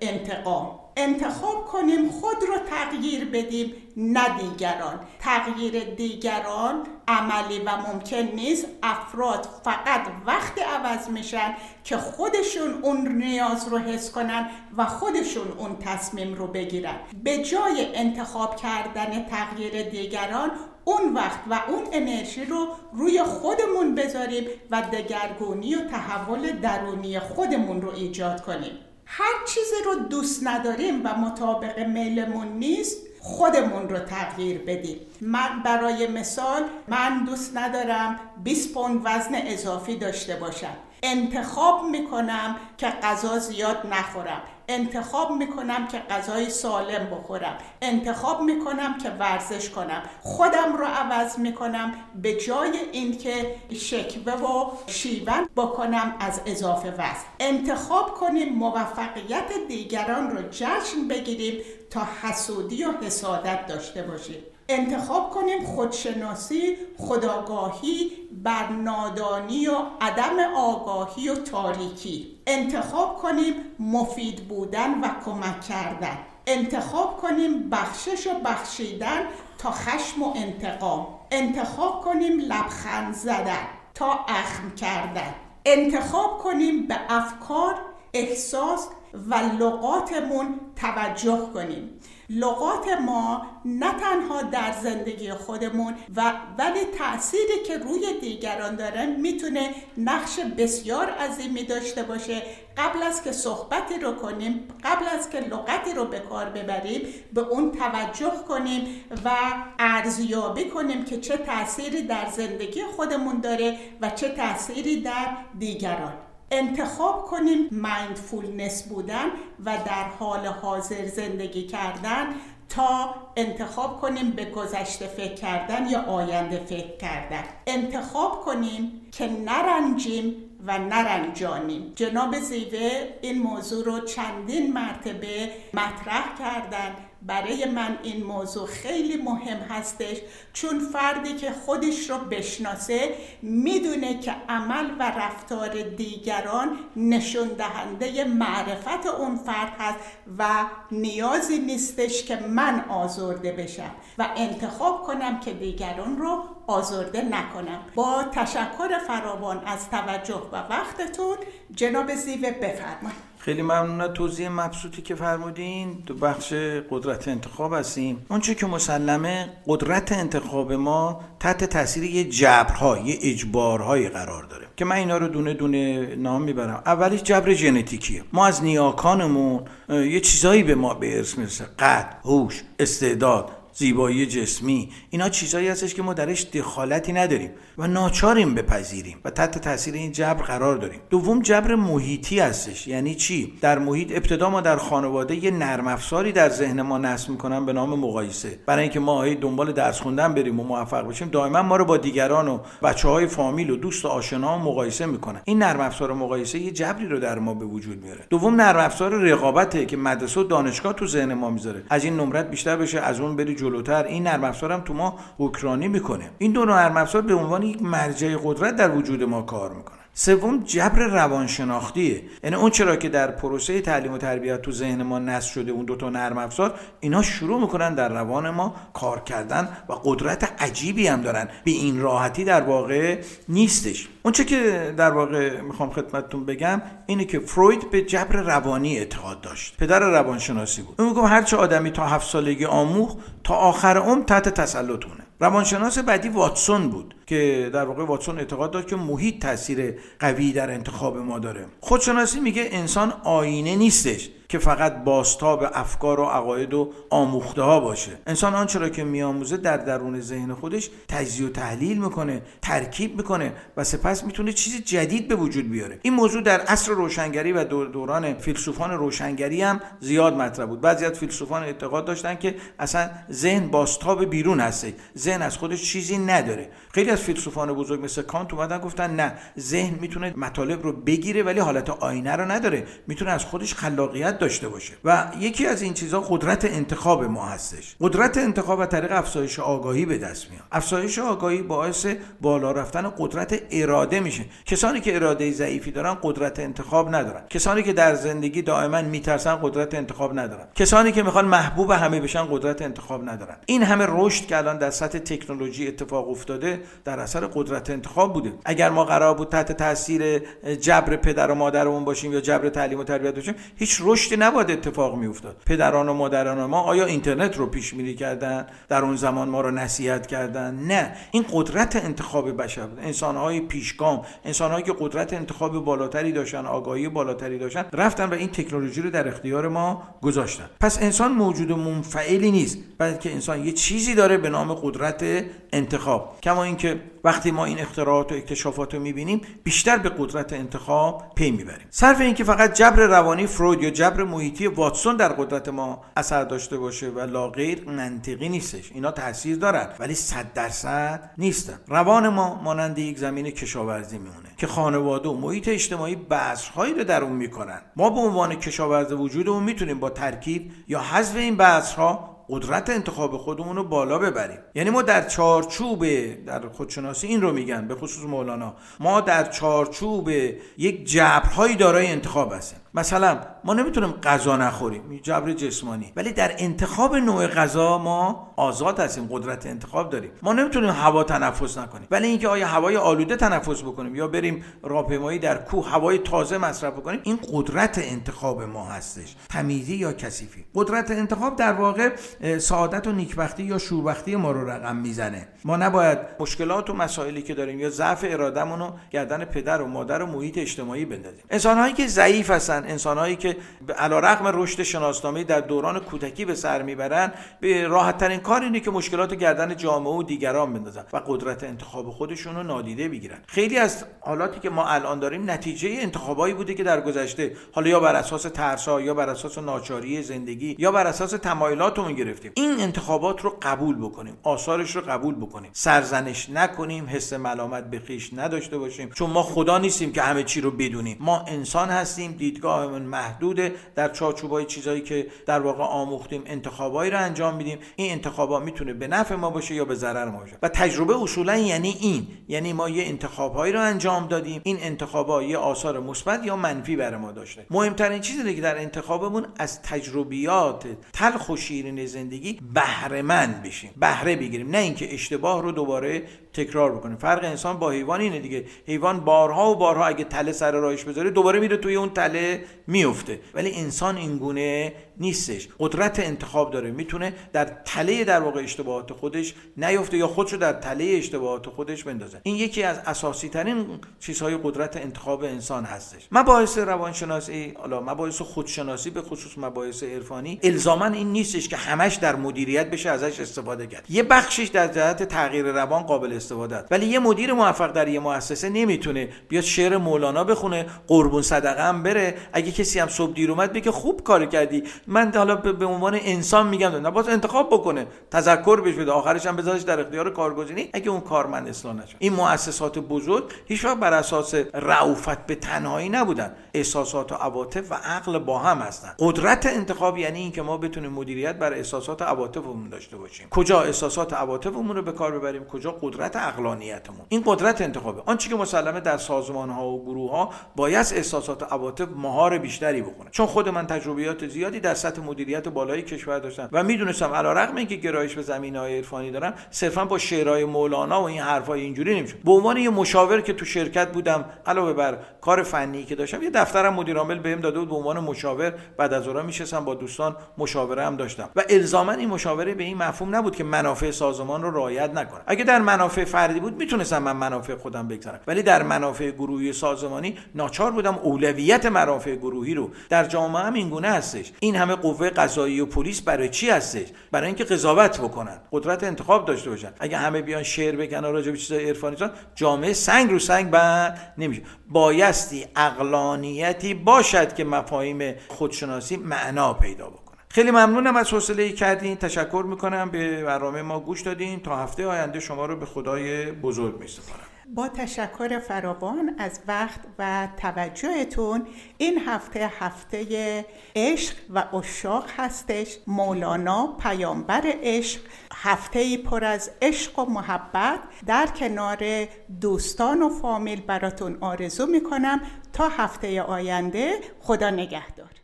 انتقام. انتخاب کنیم خود رو تغییر بدیم. نه دیگران. تغییر دیگران عملی و ممکن نیست. افراد فقط وقتی عوض میشن که خودشون اون نیاز رو حس کنن و خودشون اون تصمیم رو بگیرن. به جای انتخاب کردن تغییر دیگران اون وقت و اون انرژی رو روی خودمون بذاریم و دگرگونی و تحول درونی خودمون رو ایجاد کنیم. هر چیزی رو دوست نداریم و مطابق میلمون نیست خودمون رو تغییر بدیم. من برای مثال من دوست ندارم 20 پوند وزن اضافی داشته باشم. انتخاب می‌کنم که غذا زیاد نخورم. انتخاب می‌کنم که غذای سالم بخورم. انتخاب می‌کنم که ورزش کنم. خودم رو عوض می‌کنم به جای اینکه شکوه و شیون بکنم از اضافه وزن. انتخاب کنیم موفقیت دیگران رو جشن بگیریم تا حسودی و حسادت داشته باشیم. انتخاب کنیم خودشناسی خداگاهی بر نادانی و عدم آگاهی و تاریکی. انتخاب کنیم مفید بودن و کمک کردن. انتخاب کنیم بخشش و بخشیدن تا خشم و انتقام. انتخاب کنیم لبخند زدن تا اخم کردن. انتخاب کنیم به افکار احساس و لغاتمون توجه کنیم. لغات ما نه تنها در زندگی خودمون و ولی تأثیری که روی دیگران داره می‌تونه نقش بسیار عظیمی داشته باشه. قبل از که صحبتی رو کنیم قبل از که لغتی رو به کار ببریم به اون توجه کنیم و ارزیابی کنیم که چه تأثیری در زندگی خودمون داره و چه تأثیری در دیگران. انتخاب کنیم مایندفولنس بودن و در حال حاضر زندگی کردن تا انتخاب کنیم به گذشته فکر کردن یا آینده فکر کردن. انتخاب کنیم که نرنجیم و نرنجانیم. جناب زیوه این موضوع رو چندین مرتبه مطرح کردن. برای من این موضوع خیلی مهم هستش چون فردی که خودش رو بشناسه می‌دونه که عمل و رفتار دیگران نشون دهنده معرفت اون فرد هست و نیازی نیستش که من آزرده بشم و انتخاب کنم که دیگران رو آزرده نکنم. با تشکر فراوان از توجه و وقتتون جناب زیوه بفرمایید. خیلی ممنون توضیح مبسوطی که فرمودین. تو بخش قدرت انتخاب هستیم. اونچه که مسلمه قدرت انتخاب ما تحت تاثیر یه جبرها یه اجبارهایی قرار داره. که من اینا رو دونه دونه نام می‌برم. اولیش جبر ژنتیکیه. ما از نیاکانمون یه چیزایی به ما به ارث می‌رسه. قد هوش استعداد. زیبایی جسمی. اینا چیزایی هستش که ما درش دخالتی نداریم و ناچاریم بپذیریم و تحت تاثیر این جبر قرار داریم. دوم جبر محیطی هستش. یعنی چی؟ در محیط ابتدا ما در خانواده یه نرم افزاری در ذهن ما نصب می‌کنن به نام مقایسه. برای اینکه ما هی دنبال درس خوندن بریم و موفق باشیم دائما ما رو با دیگران و بچه های فامیل و دوست و آشنا مقایسه می‌کنن. این نرم افزار مقایسه یه جبری رو در ما به وجود میاره. دوم نرم افزار رقابته که مدرسه و دانشگاه تو ذهن ما می‌ذاره. از این نمرت بیشتر بشه از اون بری جلوتر این نرم هم تو ما حکرانی می‌کنه. این دو نرم افزار به عنوان یک مرجع قدرت در وجود ما کار می‌کنه سوم جبر روانشناختیه یعنی اون چرا که در پروسه تعلیم و تربیت تو ذهن ما نصب شده اون دوتا نرم افزار اینا شروع می‌کنن در روان ما کار کردن و قدرت عجیبی هم دارن. به این راحتی در واقع نیستش. اون چه که در واقع می‌خوام خدمتتون بگم اینه که فروید به جبر روانی اعتقاد داشت. پدر روانشناسی بود. اون هر چه آدمی تا هفت سالگی آموخ تا آخر عمر تحت تسلطونه. روانشناس بعدی واتسون بود که در واقع واتسون اعتقاد داشت که محیط تاثیر قوی در انتخاب ما داره. خودشناسی میگه انسان آینه نیستش. که فقط باستاب افکار و عقاید و آموخته ها باشه. انسان آنچه را که میآموزه در درون ذهن خودش تجزیه و تحلیل می‌کنه ترکیب می‌کنه و سپس می‌تونه چیز جدید به وجود بیاره. این موضوع در عصر روشنگری و دوران فیلسوفان روشنگری هم زیاد مطرح بود. بعضی از فیلسوفان اعتقاد داشتن که اصلا ذهن باستاب بیرون هسته ذهن از خودش چیزی نداره. خیلی از فیلسوفان بزرگ مثل کانت اومدن گفتن نه ذهن می‌تونه مطالب رو بگیره ولی حالت آینه رو نداره می‌تونه از خودش خلاقیت داشته باشه. و یکی از این چیزها قدرت انتخاب ما هستش. قدرت انتخاب از طریق افزایش آگاهی به دست میاد. افزایش آگاهی باعث بالا رفتن قدرت اراده میشه. کسانی که اراده ضعیفی دارن قدرت انتخاب ندارن. کسانی که در زندگی دائما میترسن قدرت انتخاب ندارن. کسانی که می‌خوان محبوب همه بشن قدرت انتخاب ندارن. این همه رشد که الان در سطح تکنولوژی اتفاق افتاده در اثر قدرت انتخاب بوده. اگر ما قرار بود تحت تاثیر جبر پدر و مادرمون باشیم یا جبر تعلیم و تربیت باشیم هیچ رشدی نباید اتفاق میافتاد. پدران و مادران ما آیا اینترنت رو پیش بینی کردن؟ در اون زمان ما رو نصیحت کردن؟ نه. این قدرت انتخاب بشر بود. انسانهای پیشگام انسانهایی که قدرت انتخاب بالاتری داشتن آگاهی بالاتری داشتن رفتن و این تکنولوژی رو در اختیار ما گذاشتن. پس انسان موجود منفعلی نیست بلکه انسان یه چیزی داره به نام قدرت انتخاب. کما اینکه وقتی ما این اختراعات و اکتشافات رو می‌بینیم بیشتر به قدرت انتخاب پی می‌بریم. صرف اینکه فقط جبر روانی فروید یا جبر محیطی واتسون در قدرت ما اثر داشته باشه و لاغیر منطقی نیستش. اینا تاثیر دارن ولی صد درصد نیستن. روان ما مانند یک زمین کشاورزی میمونه که خانواده و محیط اجتماعی بذرهایی رو در اون می‌کنن. ما به عنوان کشاورز وجودمون می‌تونیم با ترکیب یا حذف این بذرها قدرت انتخاب خودمون رو بالا ببریم. یعنی ما در چارچوب در خودشناسی این رو میگن به خصوص مولانا. ما در چارچوب یک جبرهایی دارای انتخاب هستیم. مثلا ما نمی‌تونیم غذا نخوریم جبر جسمانی. ولی در انتخاب نوع غذا ما آزاد هستیم قدرت انتخاب داریم. ما نمی‌تونیم هوا تنفس نکنیم. ولی اینکه آیا هوای آلوده تنفس بکنیم یا بریم راهپیمایی در کوه هوای تازه مصرف بکنیم این قدرت انتخاب ما هستش. تمیزی یا کثیفی. قدرت انتخاب در واقع سعادت و نیکبختی یا شوربختی ما رو رقم می‌زنه. ما نباید مشکلات و مسائلی که داریم یا ضعف ارادهمون رو گردن پدر و مادر و محیط اجتماعی بندازیم. انسانهایی که ضعیف هستن انسانهایی که علیرغم رشد شناسنامه در دوران کودکی به سر می‌برن به راحت ترین کار اینه که مشکلات گردن جامعه و دیگران بندازن و قدرت انتخاب خودشون رو نادیده بگیرن. خیلی از حالاتی که ما الان داریم نتیجه انتخابایی بوده که در گذشته حالا یا بر اساس ترسا یا بر اساس ناچاری زندگی یا بر اساس تمایلاتمون گرفتیم. این انتخابات رو قبول بکنیم آثارش رو قبول بکنیم. سرزنش نکنیم حس ملامت به خیش نداشته باشیم. چون ما خدا نیستیم که همه چی رو بدونیم. ما انسان هستیم دیدگاهمون محدوده. در چارچوبای چیزایی که در واقع آموختیم انتخابایی رو انجام میدیم. این انتخابا می‌تونه به نفع ما باشه یا به ضرر ما باشه. و تجربه اصولا یعنی این. یعنی ما یه انتخابهایی رو انجام دادیم. این انتخابا یه آثار مثبت یا منفی برای ما داشته. مهمترین چیزی که در انتخابمون از تجربیات تلخ و شیرین زندگی بهره مند بشیم. بهره بگیریم. نه اینکه اشتباه رو دوباره تکرار بکنیم. فرق انسان با حیوان اینه دیگه. حیوان بارها و بارها اگه تله سر راهش بذاره دوباره میره توی اون تله میفته. ولی انسان اینگونه نیستش. قدرت انتخاب داره. می‌تونه در تله در واقع اشتباهات خودش نیفته یا خودشو در تله اشتباهات خودش بندازه. این یکی از اساسی ترین چیزهای قدرت انتخاب انسان هستش. مباحث روانشناسی حالا مباحث خودشناسی به خصوص مباحث عرفانی الزاما این نیستش که همش در مدیریت بشه ازش استفاده کرد. یه بخشش در جهت تغییر روان قابل استفاده است. ولی یه مدیر موفق در یه مؤسسه نمی‌تونه بیاد شعر مولانا بخونه قربون صدقه هم بره. اگه کسی هم صبح دیر اومد بگه خوب کار کردی. من حالا به عنوان انسان میگم نه باز انتخاب بکنه. تذکر بهش بده. آخرش هم بذارش در اختیار کارگزینی. اگه اون کارمند اصلاح نشه. این مؤسسات بزرگ هیچ بر اساس رعوفت به تنهایی نبودن. احساسات و عواطف و عقل با هم هستن. قدرت انتخاب یعنی اینکه ما بتونیم مدیریت بر احساسات و عواطفمون داشته باشیم. کجا احساسات و عواطفمون رو به کار ببریم؟ کجا قدرت عقلانیتمون این قدرت انتخابه. آنچه که مسلمه در سازمان ها و گروه ها باید احساسات و عواطف مهار بیشتری بکنه چون خود من تجربیات زیادی در سطح مدیریت بالای کشور داشتم و می‌دونستم علیرغم اینکه گرایش به های عرفانی دارم صرفا با شعرهای مولانا و این حرفای اینجوری نمیشه به عنوان یه مشاور که تو شرکت بودم علاوه بر کار فنی که داشتم یه دفترم مدیر عامل بهم داده بود به عنوان مشاور. بعد از اون میشستم با دوستان مشاوره هم داشتم. و الزاما این مشاوره به این مفهوم نبود که منافع سازمان رو رعایت نکنه اگه در منافع فردی بود می‌تونستم من منافع خودم بگذارم. ولی در منافع گروهی سازمانی ناچار بودم اولویت منافع گروهی رو. در جامعه هم این گونه هستش. این همه قوه قضایی و پلیس برای چی هستش؟ برای اینکه قضاوت بکنن. قدرت انتخاب داشته باشن. اگه همه بیان شعر بگن راجع به چیزای عرفانی جامعه سنگ رو سنگ بند نمیشه. بایستی اقلانیتی باشد که مفاهیم خودشناسی معنا پیدا بکنه خیلی ممنونم از حوصله کردین. تشکر می‌کنم. به برنامه ما گوش دادین. تا هفته آینده شما رو به خدای بزرگ میسپارم. با تشکر فراوان از وقت و توجهتون این هفته هفته عشق و اشاق هستش. مولانا پیامبر عشق هفته پر از عشق و محبت. در کنار دوستان و فامیل براتون آرزو می‌کنم تا هفته آینده خدا نگهدار.